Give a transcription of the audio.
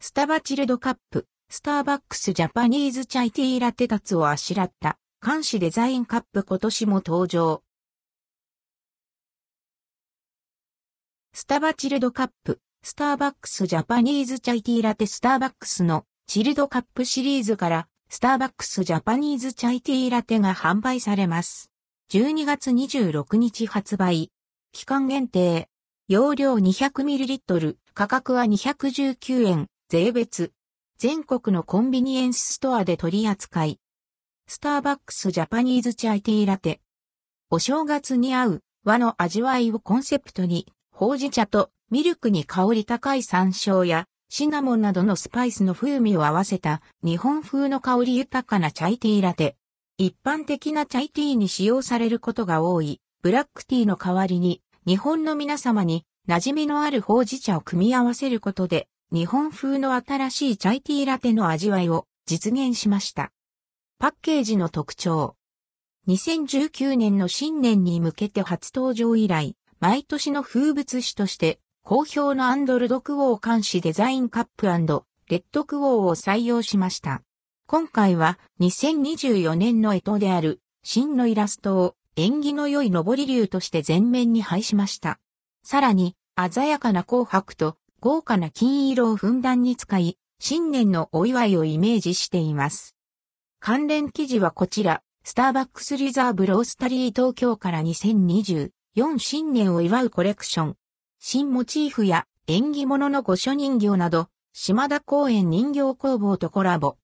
スタバチルドカップ、スターバックスジャパニーズチャイティーラテタツをあしらった、監視デザインカップ今年も登場。スタバチルドカップ、スターバックスジャパニーズチャイティーラテスターバックスのチルドカップシリーズから、スターバックスジャパニーズチャイティーラテが販売されます。12月26日発売。期間限定。容量 200ml、価格は219円、税別。全国のコンビニエンスストアで取り扱い。スターバックスジャパニーズチャイティーラテ。お正月に合う和の味わいをコンセプトに、ほうじ茶とミルクに香り高い山椒やシナモンなどのスパイスの風味を合わせた日本風の香り豊かなチャイティーラテ。一般的なチャイティーに使用されることが多いブラックティーの代わりに日本の皆様に馴染みのあるほうじ茶を組み合わせることで日本風の新しいチャイティーラテの味わいを実現しました。パッケージの特徴。2019年の新年に向けて初登場以来、毎年の風物詩として好評のアンドルドクオー監視デザインカップレッドクオーを採用しました。今回は2024年の干支である真のイラストを縁起の良い上り竜として前面に配しました。さらに鮮やかな紅白と豪華な金色をふんだんに使い、新年のお祝いをイメージしています。関連記事はこちら、スターバックスリザーブロースタリー東京から2024新年を祝うコレクション。新モチーフや縁起物の御所人形など、島田公園人形工房とコラボ。